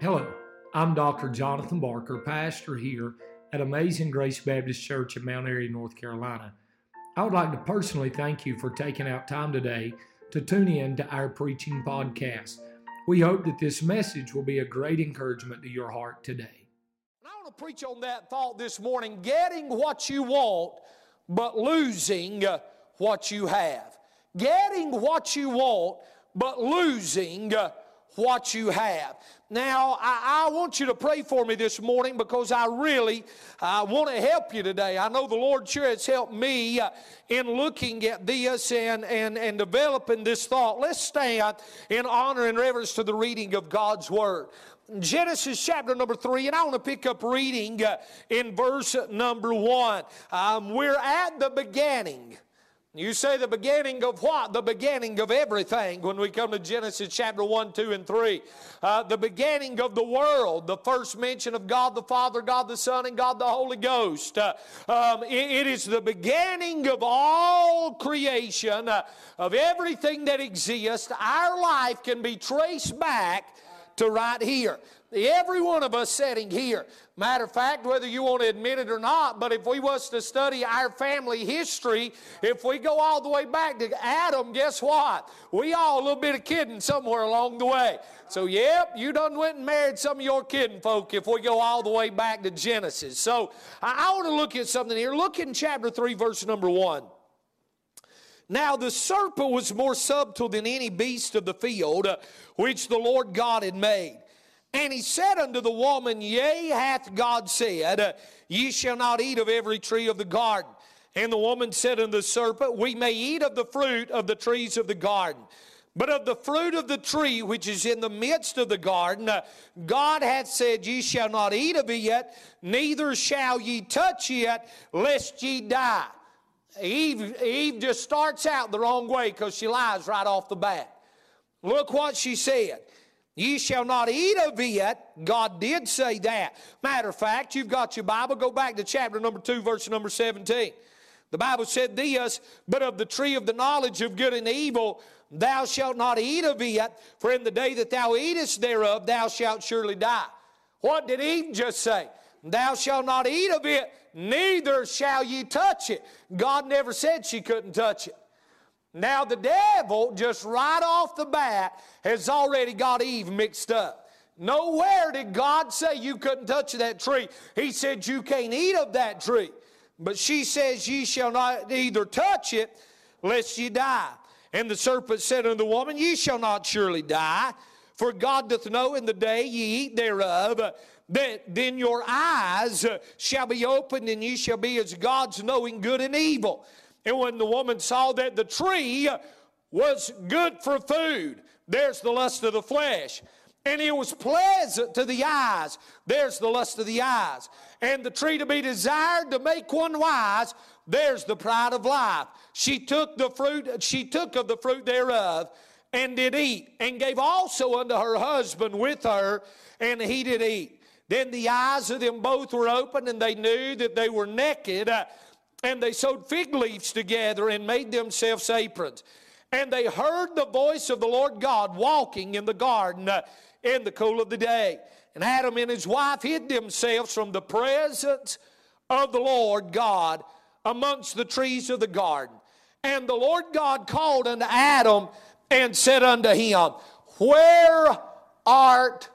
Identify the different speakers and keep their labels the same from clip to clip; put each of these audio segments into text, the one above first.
Speaker 1: Hello, I'm Dr. Jonathan Barker, pastor here at Amazing Grace Baptist Church in Mount Airy, North Carolina. I would like to personally thank you for taking out time today to tune in to our preaching podcast. We hope that this message will be a great encouragement to your heart today.
Speaker 2: I want to preach on that thought this morning getting what you want, but losing uh, what you have. Getting what you want, but losing uh, what you have. Now, I, I, want you to pray for me this morning because I really uh, want to help you today. I know the Lord sure has helped me uh, in looking at this and, and, and developing this thought. Let's stand in honor and reverence to the reading of God's Word. Genesis chapter number three, and I want to pick up reading uh, in verse number one. Um, we're at the beginning you say the beginning of what? The beginning of everything when we come to Genesis chapter 1, 2, and 3. Uh, the beginning of the world, the first mention of God the Father, God the Son, and God the Holy Ghost. Uh, um, it, it is the beginning of all creation, uh, of everything that exists. Our life can be traced back to right here. Every one of us sitting here. Matter of fact, whether you want to admit it or not, but if we was to study our family history, if we go all the way back to Adam, guess what? We all a little bit of kidding somewhere along the way. So, yep, you done went and married some of your kidding folk if we go all the way back to Genesis. So, I, I want to look at something here. Look in chapter 3, verse number 1. Now the serpent was more subtle than any beast of the field uh, which the Lord God had made. And he said unto the woman, Yea, hath God said, Ye shall not eat of every tree of the garden. And the woman said unto the serpent, We may eat of the fruit of the trees of the garden. But of the fruit of the tree which is in the midst of the garden, God hath said, Ye shall not eat of it, yet, neither shall ye touch it, lest ye die. Eve, Eve just starts out the wrong way because she lies right off the bat. Look what she said. Ye shall not eat of it. God did say that. Matter of fact, you've got your Bible. Go back to chapter number 2, verse number 17. The Bible said this, but of the tree of the knowledge of good and evil, thou shalt not eat of it, for in the day that thou eatest thereof, thou shalt surely die. What did Eve just say? Thou shalt not eat of it, neither shall ye touch it. God never said she couldn't touch it. Now, the devil, just right off the bat, has already got Eve mixed up. Nowhere did God say you couldn't touch that tree. He said you can't eat of that tree. But she says, Ye shall not either touch it, lest ye die. And the serpent said unto the woman, Ye shall not surely die, for God doth know in the day ye eat thereof that then your eyes uh, shall be opened, and ye shall be as gods, knowing good and evil. And when the woman saw that the tree uh, was good for food, there's the lust of the flesh. And it was pleasant to the eyes, there's the lust of the eyes. And the tree to be desired to make one wise, there's the pride of life. She took the fruit, she took of the fruit thereof, and did eat, and gave also unto her husband with her, and he did eat. Then the eyes of them both were opened, and they knew that they were naked. And they sewed fig leaves together and made themselves aprons. And they heard the voice of the Lord God walking in the garden uh, in the cool of the day. And Adam and his wife hid themselves from the presence of the Lord God amongst the trees of the garden. And the Lord God called unto Adam and said unto him, Where art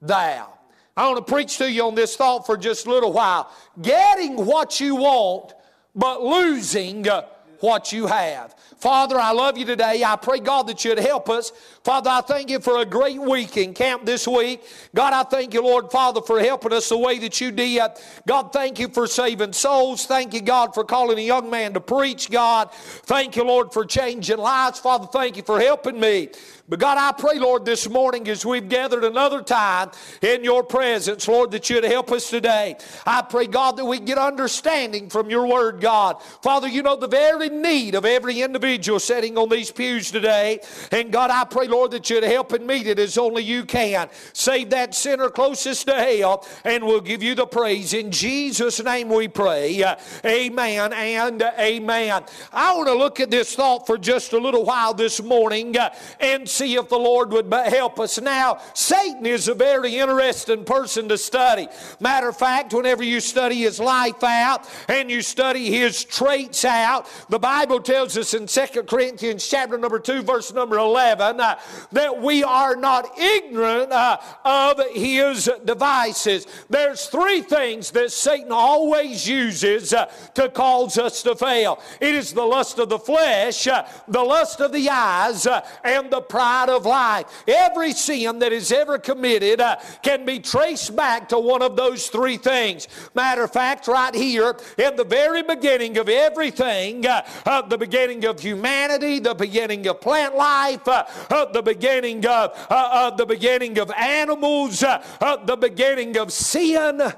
Speaker 2: thou? I want to preach to you on this thought for just a little while. Getting what you want but losing uh, what you have. Father, I love you today. I pray, God, that you'd help us. Father, I thank you for a great week in camp this week. God, I thank you, Lord, Father, for helping us the way that you did. God, thank you for saving souls. Thank you, God, for calling a young man to preach, God. Thank you, Lord, for changing lives. Father, thank you for helping me. But God, I pray, Lord, this morning as we've gathered another time in your presence, Lord, that you'd help us today. I pray, God, that we get understanding from your word, God. Father, you know the very need of every individual sitting on these pews today. And God, I pray, Lord, that you'd help and meet it as only you can. Save that sinner closest to hell, and we'll give you the praise. In Jesus' name we pray. amen and amen. I want to look at this thought for just a little while this morning and see if the Lord would help us. Now, Satan is a very interesting person to study. Matter of fact, whenever you study his life out and you study his traits out, the Bible tells us in 2 Corinthians chapter number 2, verse number 11, uh, that we are not ignorant uh, of his devices. There's three things that Satan always uses uh, to cause us to fail. It is the lust of the flesh, uh, the lust of the eyes, uh, and the pride of life. Every sin that is ever committed uh, can be traced back to one of those three things. Matter of fact, right here in the very beginning of everything, uh, uh, the beginning of humanity, the beginning of plant life, uh, uh, the beginning of uh, the beginning of animals, the beginning of sin.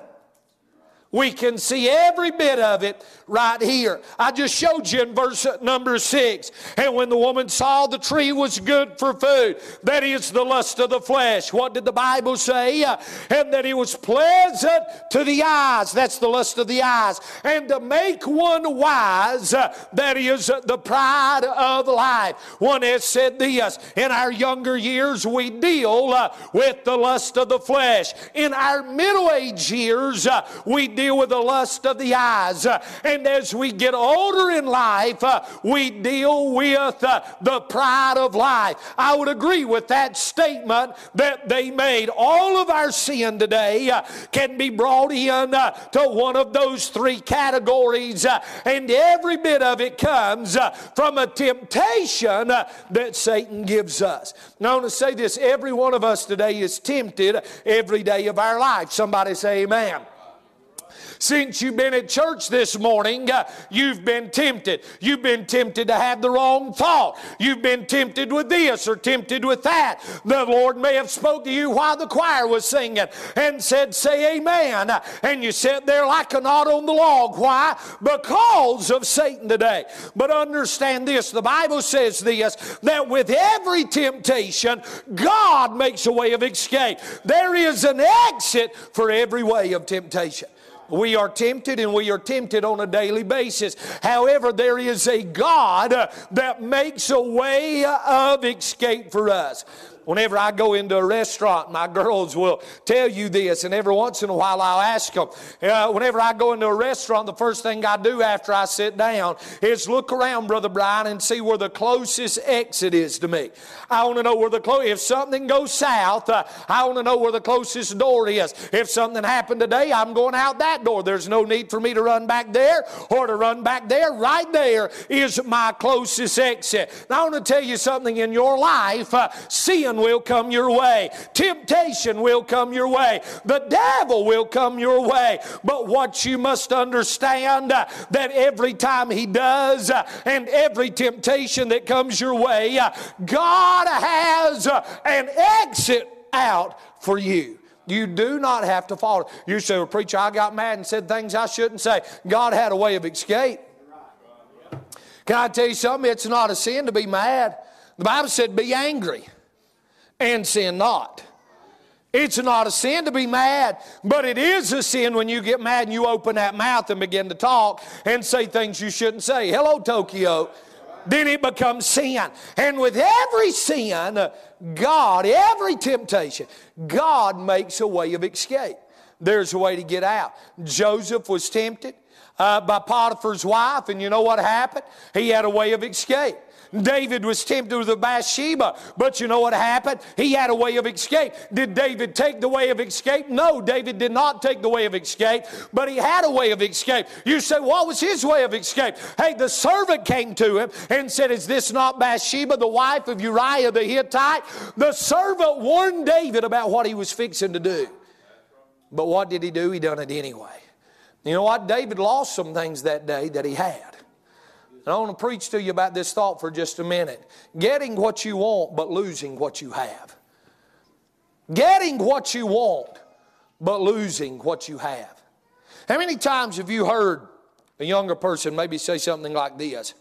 Speaker 2: We can see every bit of it right here. I just showed you in verse number six. And when the woman saw the tree was good for food, that is the lust of the flesh. What did the Bible say? And that it was pleasant to the eyes. That's the lust of the eyes. And to make one wise, that is the pride of life. One has said this in our younger years, we deal uh, with the lust of the flesh. In our middle age years, uh, we deal with the lust of the eyes. And as we get older in life, uh, we deal with uh, the pride of life. I would agree with that statement that they made. All of our sin today uh, can be brought in to one of those three categories, and every bit of it comes from a temptation that Satan gives us. Now, I want to say this every one of us today is tempted every day of our life. Somebody say, Amen. Since you've been at church this morning, uh, you've been tempted. You've been tempted to have the wrong thought. You've been tempted with this or tempted with that. The Lord may have spoke to you while the choir was singing and said, say amen. And you sat there like a knot on the log. Why? Because of Satan today. But understand this, the Bible says this, that with every temptation, God makes a way of escape. There is an exit for every way of temptation. We are tempted and we are tempted on a daily basis. However, there is a God that makes a way of escape for us. Whenever I go into a restaurant, my girls will tell you this, and every once in a while I'll ask them. Uh, whenever I go into a restaurant, the first thing I do after I sit down is look around, Brother Brian, and see where the closest exit is to me. I want to know where the close. If something goes south, uh, I want to know where the closest door is. If something happened today, I'm going out that door. There's no need for me to run back there or to run back there. Right there is my closest exit. Now I want to tell you something in your life. Uh, sin will come your way, temptation will come your way, the devil will come your way. But what you must understand uh, that every time he does uh, and every temptation that comes your way, uh, God has uh, an exit out for you. You do not have to follow. You say, well, preacher, I got mad and said things I shouldn't say. God had a way of escape. Can I tell you something? It's not a sin to be mad. The Bible said, be angry and sin not. It's not a sin to be mad, but it is a sin when you get mad and you open that mouth and begin to talk and say things you shouldn't say. Hello, Tokyo. Then it becomes sin. And with every sin, God, every temptation, God makes a way of escape. There's a way to get out. Joseph was tempted uh, by Potiphar's wife, and you know what happened? He had a way of escape. David was tempted with Bathsheba, but you know what happened? He had a way of escape. Did David take the way of escape? No, David did not take the way of escape, but he had a way of escape. You say, what was his way of escape? Hey, the servant came to him and said, Is this not Bathsheba, the wife of Uriah the Hittite? The servant warned David about what he was fixing to do. But what did he do? He done it anyway. You know what? David lost some things that day that he had. And I want to preach to you about this thought for just a minute. Getting what you want, but losing what you have. Getting what you want, but losing what you have. How many times have you heard a younger person maybe say something like this?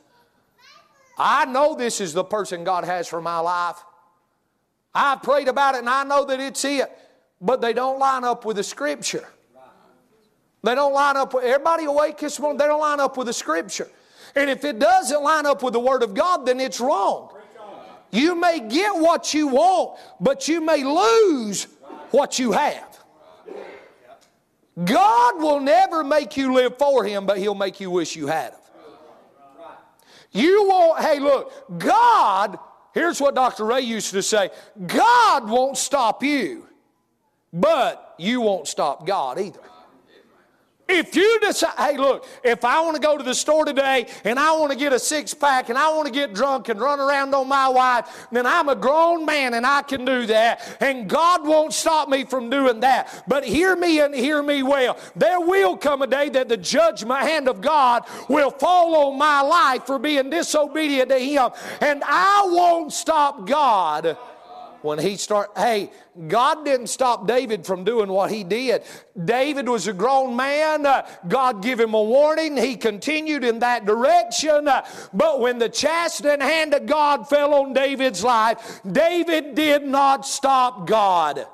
Speaker 2: I know this is the person God has for my life. I've prayed about it and I know that it's it, but they don't line up with the scripture. They don't line up with everybody awake this morning, they don't line up with the scripture. And if it doesn't line up with the Word of God, then it's wrong. You may get what you want, but you may lose what you have. God will never make you live for Him, but He'll make you wish you had Him. You won't, hey, look, God, here's what Dr. Ray used to say God won't stop you, but you won't stop God either. If you decide, hey, look, if I want to go to the store today and I want to get a six pack and I want to get drunk and run around on my wife, then I'm a grown man and I can do that. And God won't stop me from doing that. But hear me and hear me well. There will come a day that the judgment hand of God will fall on my life for being disobedient to Him. And I won't stop God when he start hey god didn't stop david from doing what he did. David was a grown man. Uh, god gave him a warning. He continued in that direction. Uh, but when the chastening hand of god fell on david's life david did not stop god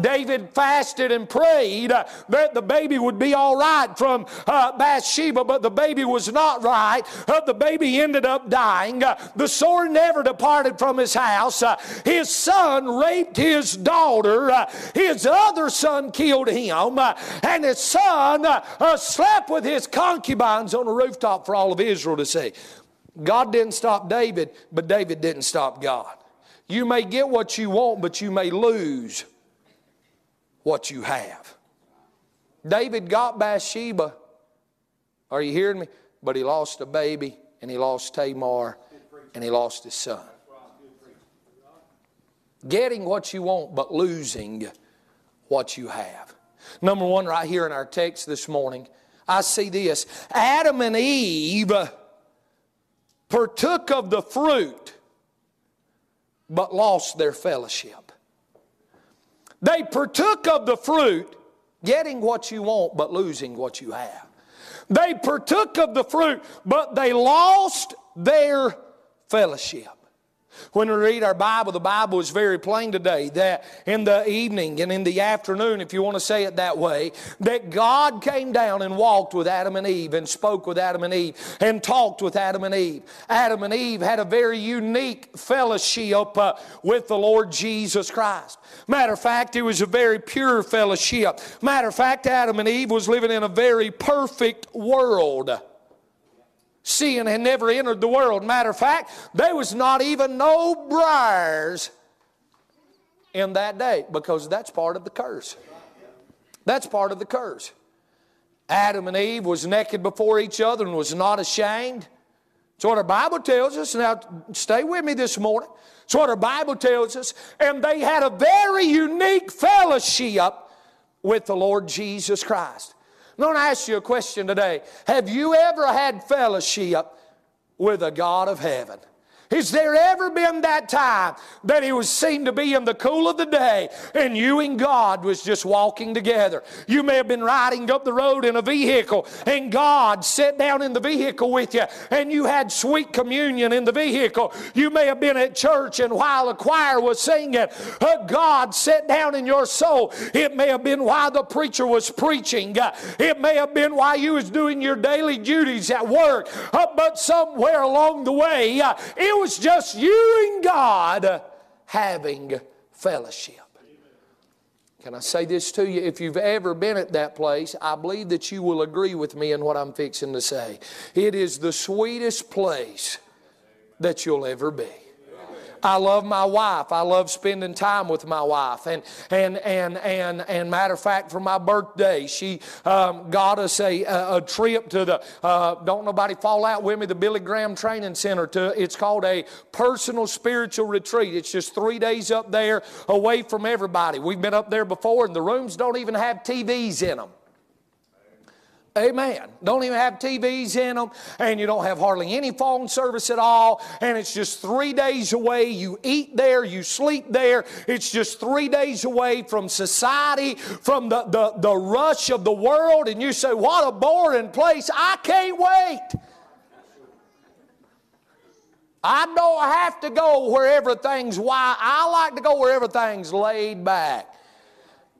Speaker 2: David fasted and prayed that the baby would be all right from uh, Bathsheba, but the baby was not right. Uh, the baby ended up dying. Uh, the sword never departed from his house. His son raped his daughter. His other son killed him. and his son slept with his concubines on the rooftop for all of Israel to see. God didn't stop David, but David didn't stop God. You may get what you want, but you may lose what you have. David got Bathsheba. Are you hearing me? But he lost a baby, and he lost Tamar, and he lost his son. Getting what you want, but losing what you have. Number one, right here in our text this morning, I see this Adam and Eve partook of the fruit, but lost their fellowship. They partook of the fruit, getting what you want, but losing what you have. They partook of the fruit, but they lost their fellowship. When we read our Bible, the Bible is very plain today that in the evening and in the afternoon, if you want to say it that way, that God came down and walked with Adam and Eve and spoke with Adam and Eve and talked with Adam and Eve. Adam and Eve had a very unique fellowship uh, with the Lord Jesus Christ. Matter of fact, it was a very pure fellowship. Matter of fact, Adam and Eve was living in a very perfect world. Sin had never entered the world. Matter of fact, there was not even no briars in that day because that's part of the curse. That's part of the curse. Adam and Eve was naked before each other and was not ashamed. That's what our Bible tells us. Now, stay with me this morning. That's what our Bible tells us. And they had a very unique fellowship with the Lord Jesus Christ. I'm going to ask you a question today. Have you ever had fellowship with a God of heaven? Has there ever been that time that it was seen to be in the cool of the day and you and God was just walking together? You may have been riding up the road in a vehicle and God sat down in the vehicle with you and you had sweet communion in the vehicle. You may have been at church and while the choir was singing, God sat down in your soul. It may have been while the preacher was preaching. It may have been while you was doing your daily duties at work. Uh, but somewhere along the way, uh, it was just you and God having fellowship. Can I say this to you? If you've ever been at that place, I believe that you will agree with me in what I'm fixing to say. It is the sweetest place that you'll ever be. I love my wife. I love spending time with my wife. And and and and and matter of fact, for my birthday, she um, got us a, a trip to the. Uh, don't nobody fall out with me. The Billy Graham Training Center. To it's called a personal spiritual retreat. It's just three days up there, away from everybody. We've been up there before, and the rooms don't even have TVs in them. Amen. Don't even have TVs in them, and you don't have hardly any phone service at all, and it's just three days away. You eat there, you sleep there. It's just three days away from society, from the, the, the rush of the world, and you say, What a boring place. I can't wait. I don't have to go where everything's why. I like to go where everything's laid back.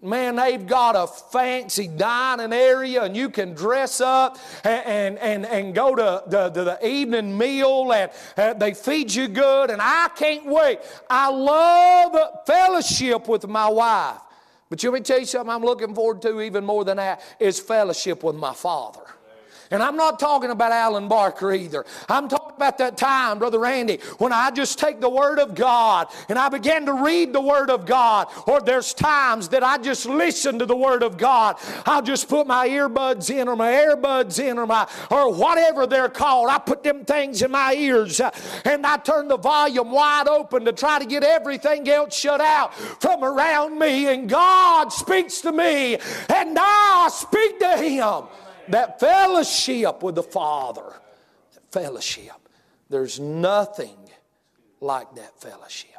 Speaker 2: Man, they've got a fancy dining area and you can dress up and, and, and, go to the, to the evening meal and uh, they feed you good. And I can't wait. I love fellowship with my wife. But let me tell you something I'm looking forward to even more than that is fellowship with my father. And I'm not talking about Alan Barker either. I'm talking about that time, Brother Randy, when I just take the Word of God and I begin to read the Word of God. Or there's times that I just listen to the Word of God. I'll just put my earbuds in or my earbuds in or my or whatever they're called. I put them things in my ears uh, and I turn the volume wide open to try to get everything else shut out from around me. And God speaks to me and I speak to Him that fellowship with the Father, that fellowship. There's nothing like that fellowship.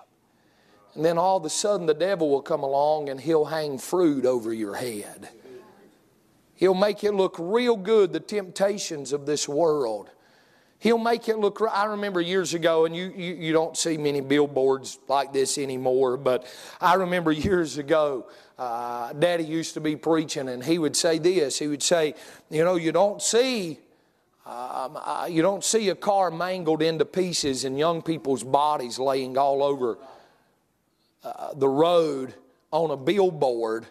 Speaker 2: And then all of a sudden the devil will come along and he'll hang fruit over your head. He'll make it look real good, the temptations of this world. He'll make it look. I remember years ago, and you, you, you, don't see many billboards like this anymore, but I remember years ago, uh, Daddy used to be preaching, and he would say this. He would say, "You know, you don't see, um, uh, you don't see a car mangled into pieces and young people's bodies laying all over uh, the road on a billboard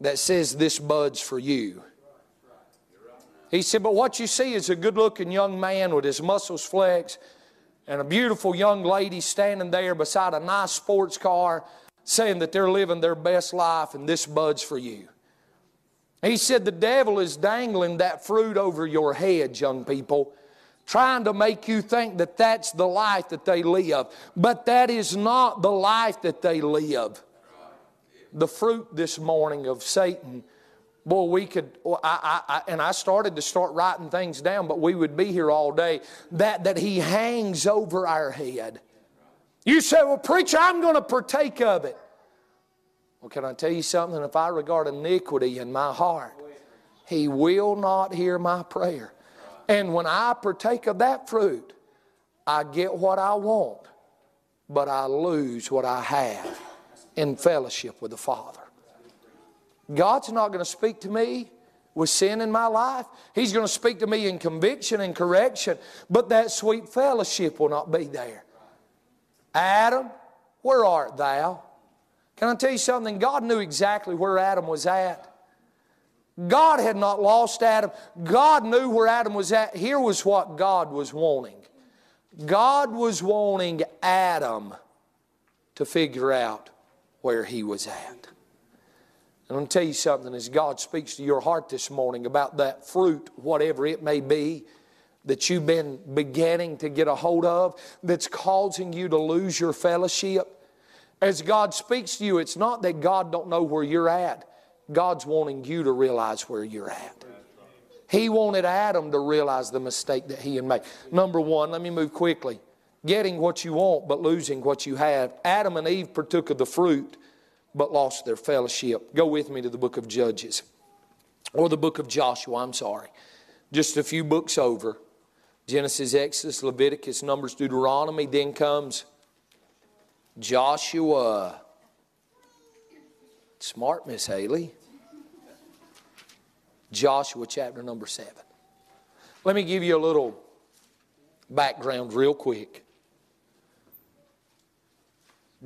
Speaker 2: that says this bud's for you." He said, But what you see is a good looking young man with his muscles flexed and a beautiful young lady standing there beside a nice sports car saying that they're living their best life and this bud's for you. He said, The devil is dangling that fruit over your heads, young people, trying to make you think that that's the life that they live. But that is not the life that they live. The fruit this morning of Satan Boy, we could, I, I, and I started to start writing things down, but we would be here all day. That, that He hangs over our head. You say, well, preacher, I'm going to partake of it. Well, can I tell you something? If I regard iniquity in my heart, He will not hear my prayer. And when I partake of that fruit, I get what I want, but I lose what I have in fellowship with the Father. God's not going to speak to me with sin in my life. He's going to speak to me in conviction and correction, but that sweet fellowship will not be there. Adam, where art thou? Can I tell you something? God knew exactly where Adam was at. God had not lost Adam. God knew where Adam was at. Here was what God was wanting God was wanting Adam to figure out where he was at. And I'm going to tell you something as God speaks to your heart this morning about that fruit, whatever it may be, that you've been beginning to get a hold of, that's causing you to lose your fellowship. As God speaks to you, it's not that God don't know where you're at. God's wanting you to realize where you're at. He wanted Adam to realize the mistake that he had made. Number one, let me move quickly. Getting what you want, but losing what you have. Adam and Eve partook of the fruit but lost their fellowship. Go with me to the book of Judges, or the book of Joshua, I'm sorry. Just a few books over Genesis, Exodus, Leviticus, Numbers, Deuteronomy. Then comes Joshua. Smart, Miss Haley. Joshua chapter number 7. Let me give you a little background real quick.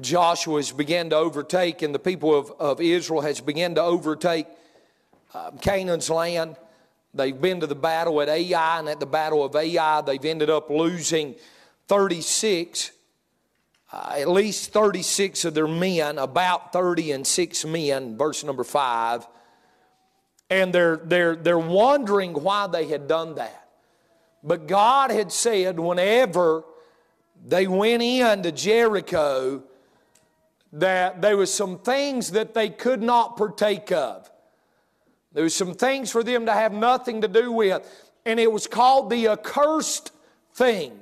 Speaker 2: Joshua has begun to overtake, and the people of, of Israel has begun to overtake um, Canaan's land. They've been to the battle at Ai, and at the battle of Ai, they've ended up losing 36, uh, at least 36 of their men, about 30 and 6 men, verse number 5. And they're, they're, they're wondering why they had done that. But God had said, whenever they went into Jericho, that there was some things that they could not partake of. There was some things for them to have nothing to do with. And it was called the accursed thing.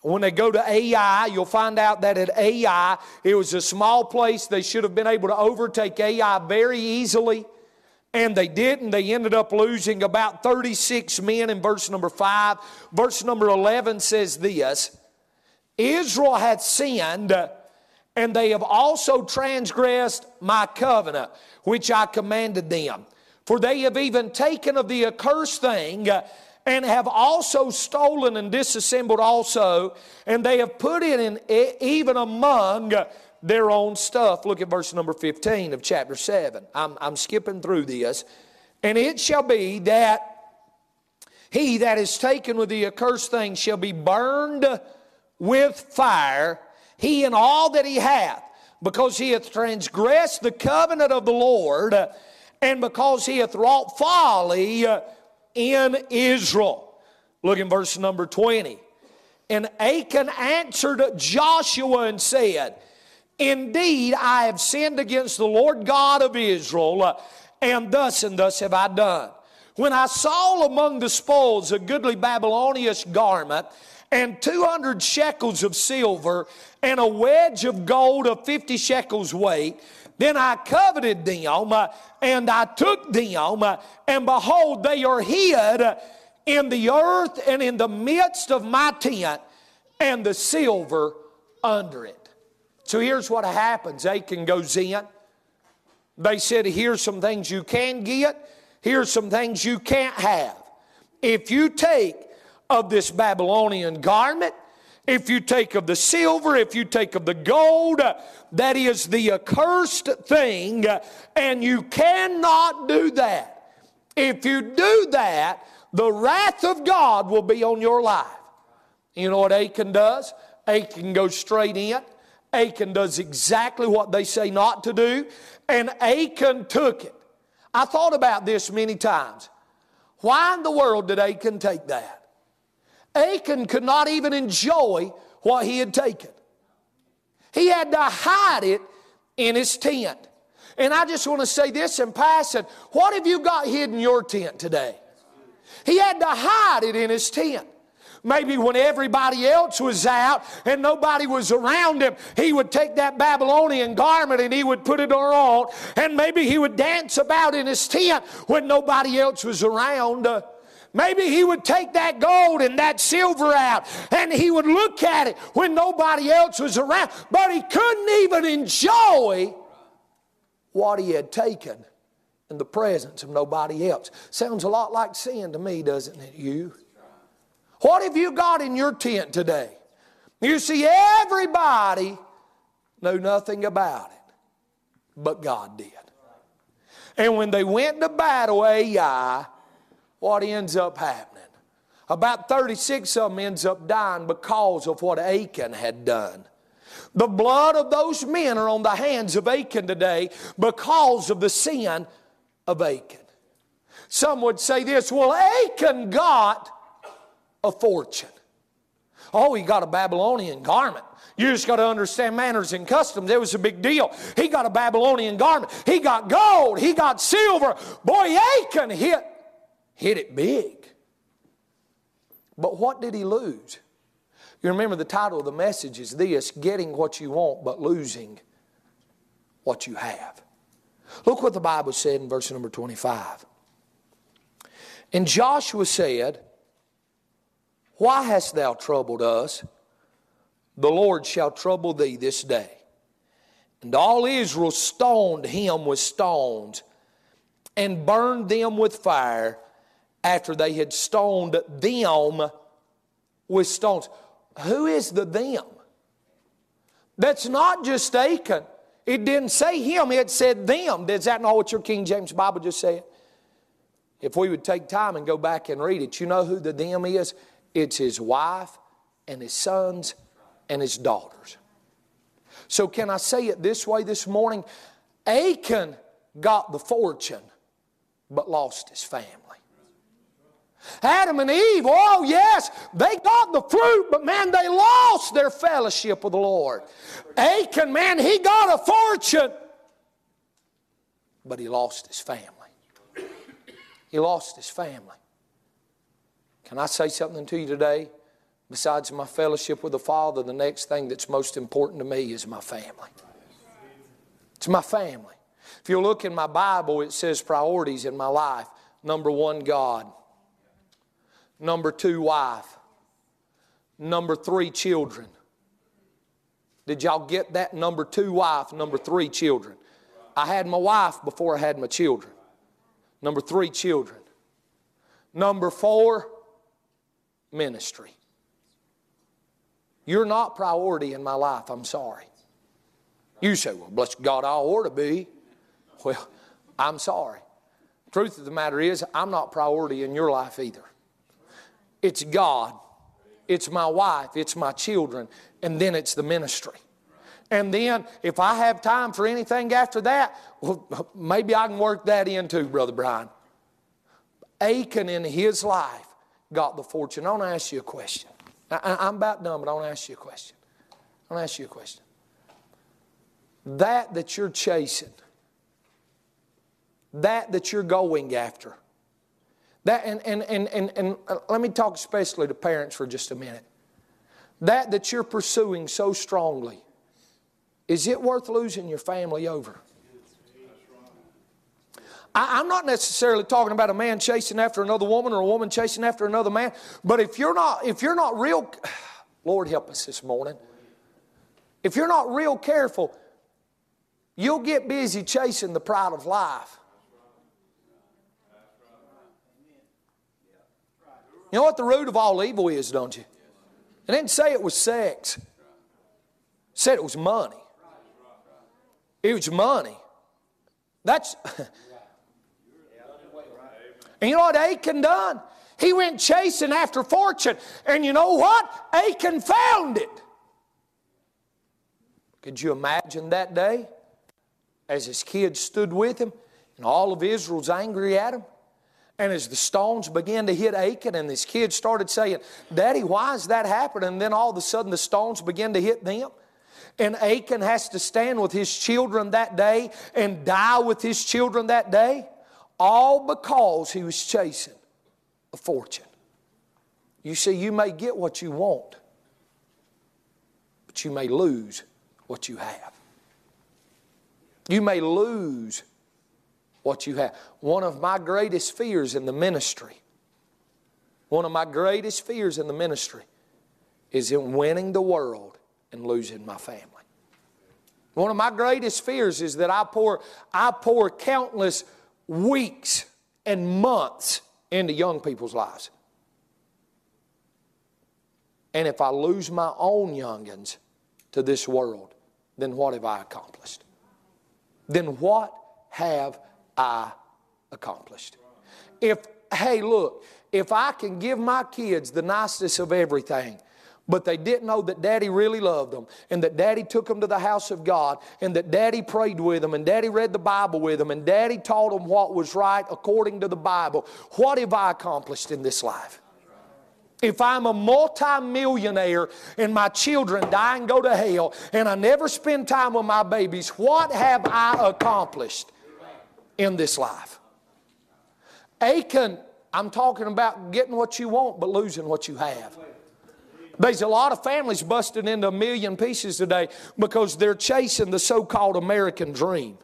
Speaker 2: When they go to Ai, you'll find out that at Ai, it was a small place. They should have been able to overtake Ai very easily. And they didn't. They ended up losing about 36 men in verse number 5. Verse number 11 says this Israel had sinned and they have also transgressed my covenant, which I commanded them. For they have even taken of the accursed thing, and have also stolen and disassembled also, and they have put it in even among their own stuff. Look at verse number 15 of chapter 7. I'm, I'm skipping through this. And it shall be that he that is taken with the accursed thing shall be burned with fire, he and all that he hath, because he hath transgressed the covenant of the Lord, and because he hath wrought folly in Israel. Look in verse number 20. And Achan answered Joshua and said, Indeed, I have sinned against the Lord God of Israel, and thus and thus have I done. When I saw among the spoils a goodly Babylonian garment, and 200 shekels of silver, and a wedge of gold of 50 shekels weight, then I coveted them, uh, and I took them, uh, and behold, they are hid in the earth and in the midst of my tent, and the silver under it. So here's what happens Achan goes in. They said, Here's some things you can get, here's some things you can't have. If you take of this Babylonian garment, if you take of the silver, if you take of the gold, that is the accursed thing, and you cannot do that. If you do that, the wrath of God will be on your life. You know what Achan does? Achan goes straight in. Achan does exactly what they say not to do, and Achan took it. I thought about this many times. Why in the world did Achan take that? Achan could not even enjoy what he had taken. He had to hide it in his tent. And I just want to say this in passing what have you got hid in your tent today? He had to hide it in his tent. Maybe when everybody else was out and nobody was around him, he would take that Babylonian garment and he would put it on, and maybe he would dance about in his tent when nobody else was around. Uh, maybe he would take that gold and that silver out and he would look at it when nobody else was around, but he couldn't even enjoy what he had taken in the presence of nobody else. Sounds a lot like sin to me, doesn't it, you? What have you got in your tent today? You see, everybody knew nothing about it, but God did. And when they went to battle Ai, what ends up happening? About 36 of them ends up dying because of what Achan had done. The blood of those men are on the hands of Achan today because of the sin of Achan. Some would say this well, Achan got a fortune. Oh, he got a Babylonian garment. You just got to understand manners and customs. It was a big deal. He got a Babylonian garment. He got gold. He got silver. Boy, Achan hit, hit it big. But what did he lose? You remember the title of the message is this Getting What You Want, but Losing What You Have. Look what the Bible said in verse number 25. And Joshua said, why hast thou troubled us? The Lord shall trouble thee this day. And all Israel stoned him with stones and burned them with fire after they had stoned them with stones. Who is the them? That's not just Achan. It didn't say him, it said them. Does that not what your King James Bible just said? If we would take time and go back and read it, you know who the them is? It's his wife and his sons and his daughters. So, can I say it this way this morning? Achan got the fortune, but lost his family. Adam and Eve, oh yes, they got the fruit, but man, they lost their fellowship with the Lord. Achan, man, he got a fortune, but he lost his family. He lost his family. Can I say something to you today? Besides my fellowship with the Father, the next thing that's most important to me is my family. It's my family. If you look in my Bible, it says priorities in my life. Number one, God. Number two, wife. Number three, children. Did y'all get that? Number two wife, number three children. I had my wife before I had my children. Number three, children. Number four, ministry. You're not priority in my life, I'm sorry. You say, well, bless God, I ought to be. Well, I'm sorry. Truth of the matter is, I'm not priority in your life either. It's God, it's my wife, it's my children, and then it's the ministry. And then, if I have time for anything after that, well, maybe I can work that in too, Brother Brian. Achan in his life got the fortune. I want to ask you a question. I, am about done, but I want to ask you a question. I want to ask you a question. That that you're chasing, that that you're going after, that, and, and, and, and, and uh, let me talk especially to parents for just a minute. That that you're pursuing so strongly, is it worth losing your family over? I, am not necessarily talking about a man chasing after another woman or a woman chasing after another man, but if you're not, if you're not real, Lord help us this morning. If you're not real careful, you'll get busy chasing the pride of life. You know what the root of all evil is, don't you? It didn't say it was sex. It said it was money. It was money. That's And you know what Achan done? He went chasing after fortune. And you know what? Achan found it. Could you imagine that day as his kids stood with him and all of Israel's angry at him? And as the stones began to hit Achan, and his kids started saying, Daddy, why is that happening? And then all of a sudden the stones began to hit them. And Achan has to stand with his children that day and die with his children that day. All because he was chasing a fortune. You see, you may get what you want, but you may lose what you have. You may lose what you have. One of my greatest fears in the ministry, one of my greatest fears in the ministry is in winning the world and losing my family. One of my greatest fears is that I pour, I pour countless weeks and months into young people's lives. And if I lose my own youngins to this world, then what have I accomplished? Then what have I accomplished? If, hey, look, if I can give my kids the nicest of everything, but they didn't know that daddy really loved them and that daddy took them to the house of God and that daddy prayed with them and daddy read the Bible with them and daddy taught them what was right according to the Bible. What have I accomplished in this life? If I'm a multimillionaire and my children die and go to hell and I never spend time with my babies, what have I accomplished in this life? Achan, I'm talking about getting what you want but losing what you have. There's a lot of families busted into a million pieces today because they're chasing the so called American dream.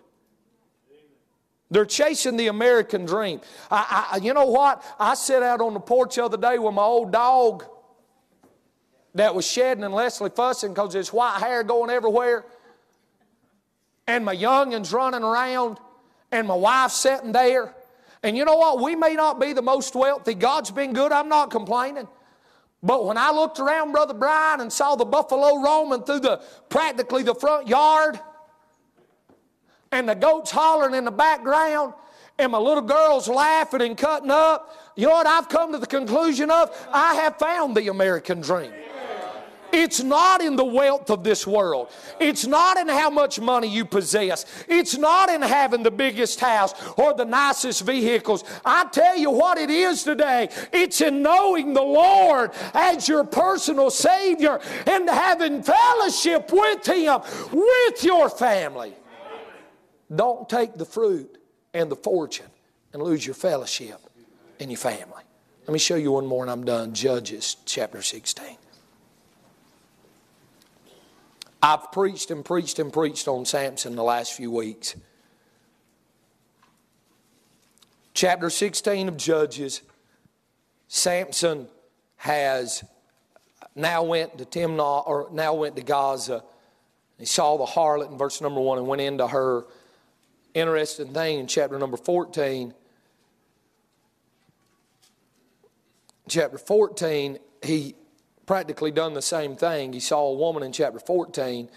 Speaker 2: They're chasing the American dream. I, I, you know what? I sat out on the porch the other day with my old dog that was shedding and Leslie fussing because his white hair going everywhere. And my youngins running around. And my wife sitting there. And you know what? We may not be the most wealthy. God's been good. I'm not complaining. But when I looked around, Brother Brian, and saw the buffalo roaming through the practically the front yard, and the goats hollering in the background, and my little girls laughing and cutting up, you know what I've come to the conclusion of? I have found the American dream. It's not in the wealth of this world. It's not in how much money you possess. It's not in having the biggest house or the nicest vehicles. I tell you what it is today. It's in knowing the Lord as your personal Savior and having fellowship with Him, with your family. Don't take the fruit and the fortune and lose your fellowship and your family. Let me show you one more and I'm done. Judges chapter 16. I've preached and preached and preached on Samson the last few weeks. Chapter 16 of Judges, Samson has now went to Timnah or now went to Gaza He saw the harlot in verse number one and went into her. Interesting thing in chapter number 14. Chapter 14, he practically done the same thing. He saw a woman in chapter 14,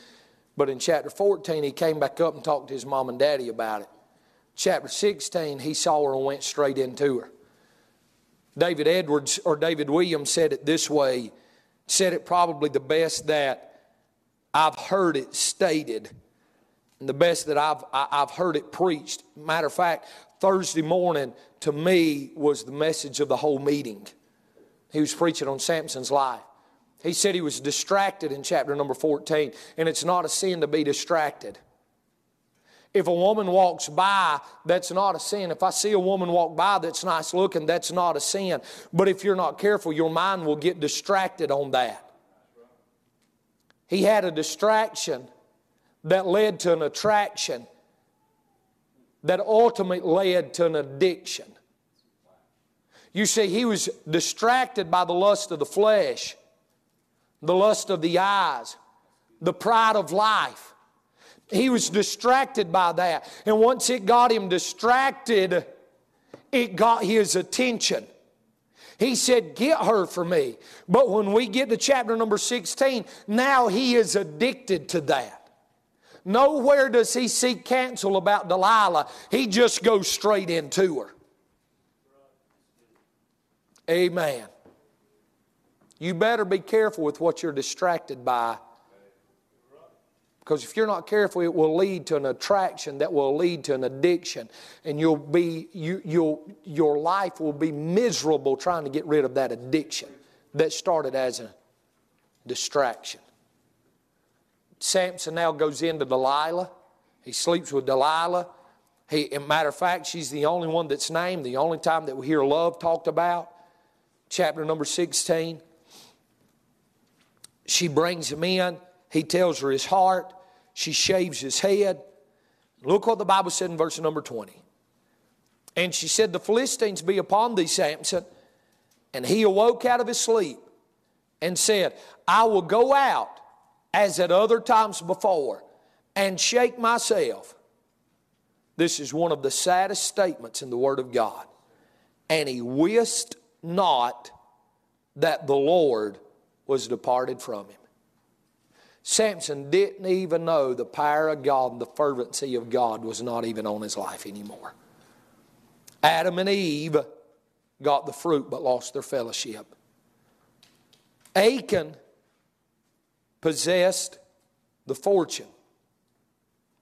Speaker 2: but in chapter 14, he came back up and talked to his mom and daddy about it. Chapter 16, he saw her and went straight into her. David Edwards or David Williams said it this way, said it probably the best that I've heard it stated, and the best that I've, I've heard it preached. Matter of fact, Thursday morning to me was the message of the whole meeting. He was preaching on Samson's life. He said he was distracted in chapter number 14, and it's not a sin to be distracted. If a woman walks by, that's not a sin. If I see a woman walk by that's nice looking, that's not a sin. But if you're not careful, your mind will get distracted on that. He had a distraction that led to an attraction that ultimately led to an addiction. You see, he was distracted by the lust of the flesh the lust of the eyes, the pride of life. He was distracted by that. And once it got him distracted, it got his attention. He said, Get her for me. But when we get to chapter number 16, now he is addicted to that. Nowhere does he seek counsel about Delilah, he just goes straight into her. Amen. You better be careful with what you're distracted by. Because if you're not careful, it will lead to an attraction that will lead to an addiction. And you'll be, you, you'll, your life will be miserable trying to get rid of that addiction that started as a distraction. Samson now goes into Delilah. He sleeps with Delilah. He, matter of fact, she's the only one that's named, the only time that we hear love talked about. Chapter number 16. She brings him in. He tells her his heart. She shaves his head. Look what the Bible said in verse number 20. And she said, The Philistines be upon thee, Samson. And he awoke out of his sleep and said, I will go out as at other times before and shake myself. This is one of the saddest statements in the Word of God. And he wist not that the Lord was departed from him. Samson didn't even know the power of God and the fervency of God was not even on his life anymore. Adam and Eve got the fruit but lost their fellowship. Achan possessed the fortune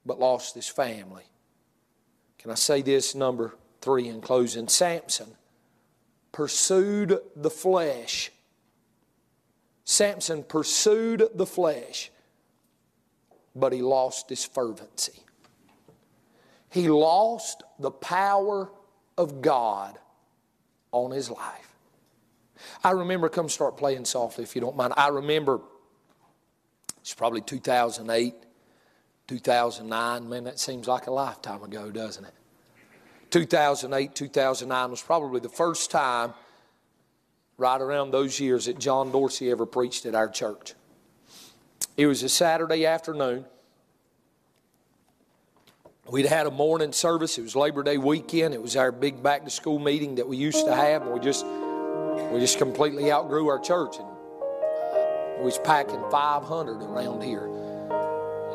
Speaker 2: but lost his family. Can I say this number three in closing? Samson pursued the flesh Samson pursued the flesh, but he lost his fervency. He lost the power of God on his life. I remember, come start playing softly if you don't mind. I remember it's probably 2008, 2009. Man, that seems like a lifetime ago, doesn't it? 2008, 2009 was probably the first time right around those years that John Dorsey ever preached at our church. It was a Saturday afternoon. We'd had a morning service. It was Labor Day weekend. It was our big back to school meeting that we used to have, and we just we just completely outgrew our church, and uh, we was packing 500 around here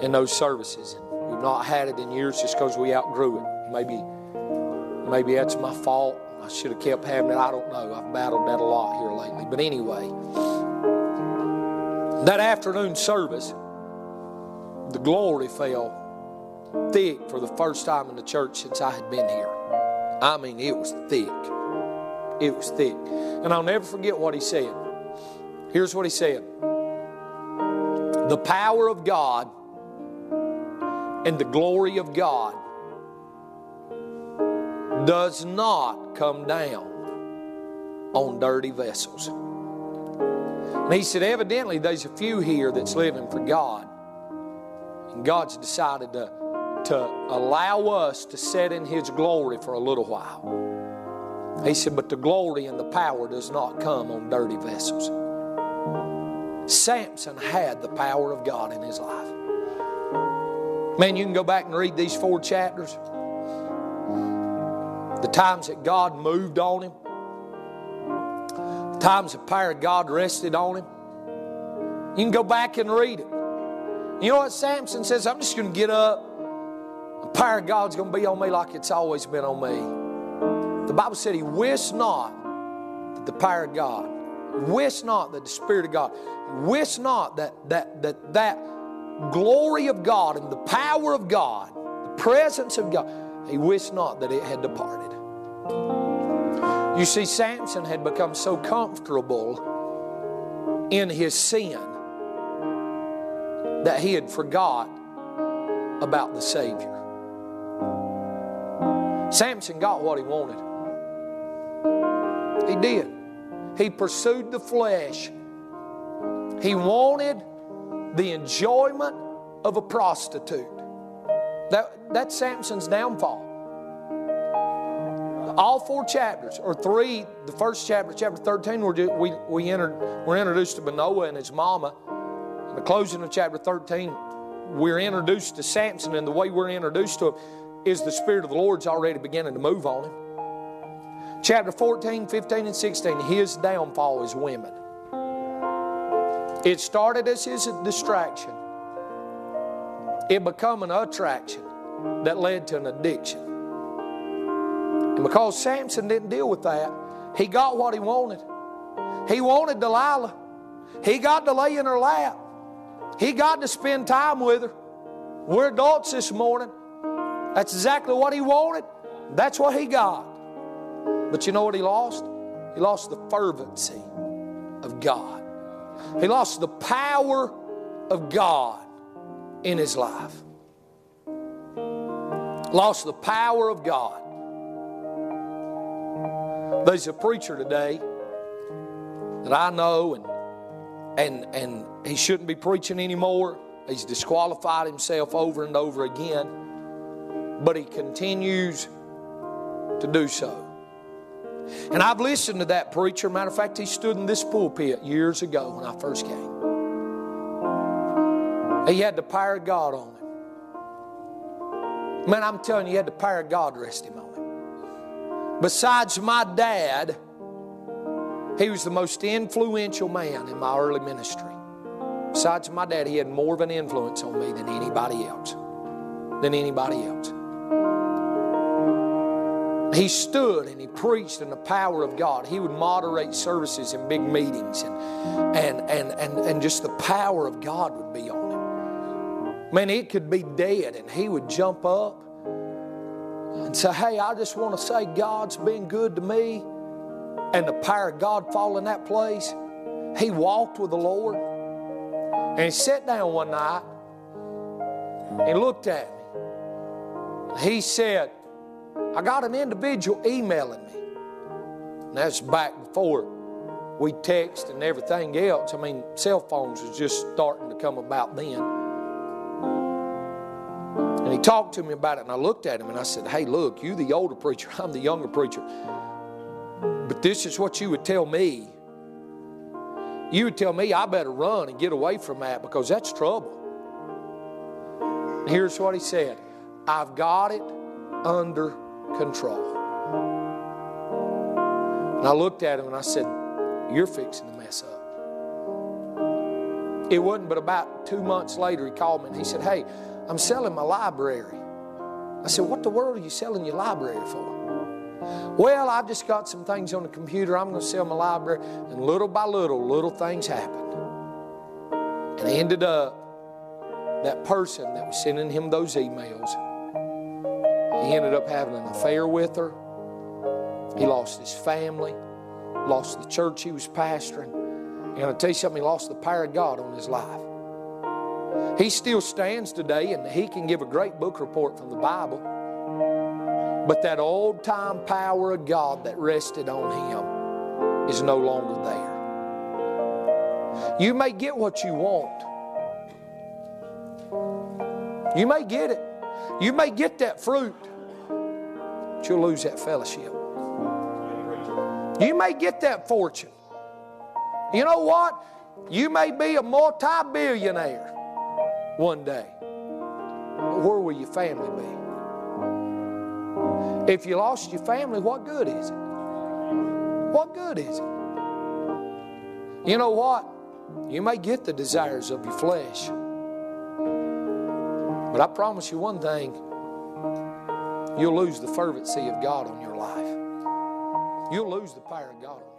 Speaker 2: in those services. We've not had it in years just because we outgrew it. Maybe maybe that's my fault. Should have kept having it. I don't know. I've battled that a lot here lately. But anyway, that afternoon service, the glory fell thick for the first time in the church since I had been here. I mean, it was thick. It was thick. And I'll never forget what he said. Here's what he said The power of God and the glory of God does not come down on dirty vessels. And he said, evidently, there's a few here that's living for God. And God's decided to, to allow us to set in His glory for a little while. He said, but the glory and the power does not come on dirty vessels. Samson had the power of God in his life. Man, you can go back and read these four chapters. The times that God moved on him, the times the power of God rested on him. You can go back and read it. You know what Samson says? I'm just going to get up. The power of God's going to be on me like it's always been on me. The Bible said he wist not that the power of God, wist not that the Spirit of God, wist not that that that that glory of God and the power of God, the presence of God, he wist not that it had departed. You see, Samson had become so comfortable in his sin that he had forgot about the Savior. Samson got what he wanted. He did. He pursued the flesh. He wanted the enjoyment of a prostitute. That, that's Samson's downfall. All four chapters, or three, the first chapter, chapter 13, we're, we, we entered, we're introduced to Manoah and his mama. In the closing of chapter 13, we're introduced to Samson, and the way we're introduced to him is the Spirit of the Lord's already beginning to move on him. Chapter 14, 15, and 16, his downfall is women. It started as his distraction. It became an attraction that led to an addiction. And because Samson didn't deal with that, he got what he wanted. He wanted Delilah. He got to lay in her lap. He got to spend time with her. We're adults this morning. That's exactly what he wanted. That's what he got. But you know what he lost? He lost the fervency of God. He lost the power of God in his life. Lost the power of God. There's a preacher today that I know and and and he shouldn't be preaching anymore. He's disqualified himself over and over again, but he continues to do so. And I've listened to that preacher. Matter of fact, he stood in this pulpit years ago when I first came. He had the power of God on him. Man, I'm telling you, he had the power of God resting on him. Besides my dad, he was the most influential man in my early ministry. Besides my dad, he had more of an influence on me than anybody else. Than anybody else. He stood and he preached in the power of God. He would moderate services in big meetings, and, and, and, and, and just the power of God would be on him. Man, it could be dead, and he would jump up and say, Hey, I just want to say God's been good to me. And the power of God fall in that place. He walked with the Lord. And he sat down one night and looked at me. He said, I got an individual emailing me. And that's back before we text and everything else. I mean, cell phones was just starting to come about then. And he talked to me about it, and I looked at him and I said, Hey, look, you the older preacher, I'm the younger preacher. But this is what you would tell me. You would tell me I better run and get away from that because that's trouble. Here's what he said I've got it under control. And I looked at him and I said, You're fixing to mess up. It wasn't but about two months later he called me and he said, Hey, I'm selling my library. I said, What the world are you selling your library for? Well, I've just got some things on the computer. I'm going to sell my library. And little by little, little things happened. And ended up, that person that was sending him those emails, he ended up having an affair with her. He lost his family, lost the church he was pastoring. And I'll tell you something, he lost the power of God on his life. He still stands today and he can give a great book report from the Bible. But that old time power of God that rested on him is no longer there. You may get what you want. You may get it. You may get that fruit, but you'll lose that fellowship. You may get that fortune. You know what? You may be a multi billionaire one day. Where will your family be? If you lost your family, what good is it? What good is it? You know what? You may get the desires of your flesh. But I promise you one thing you'll lose the fervency of God on your life. You'll lose the power of God on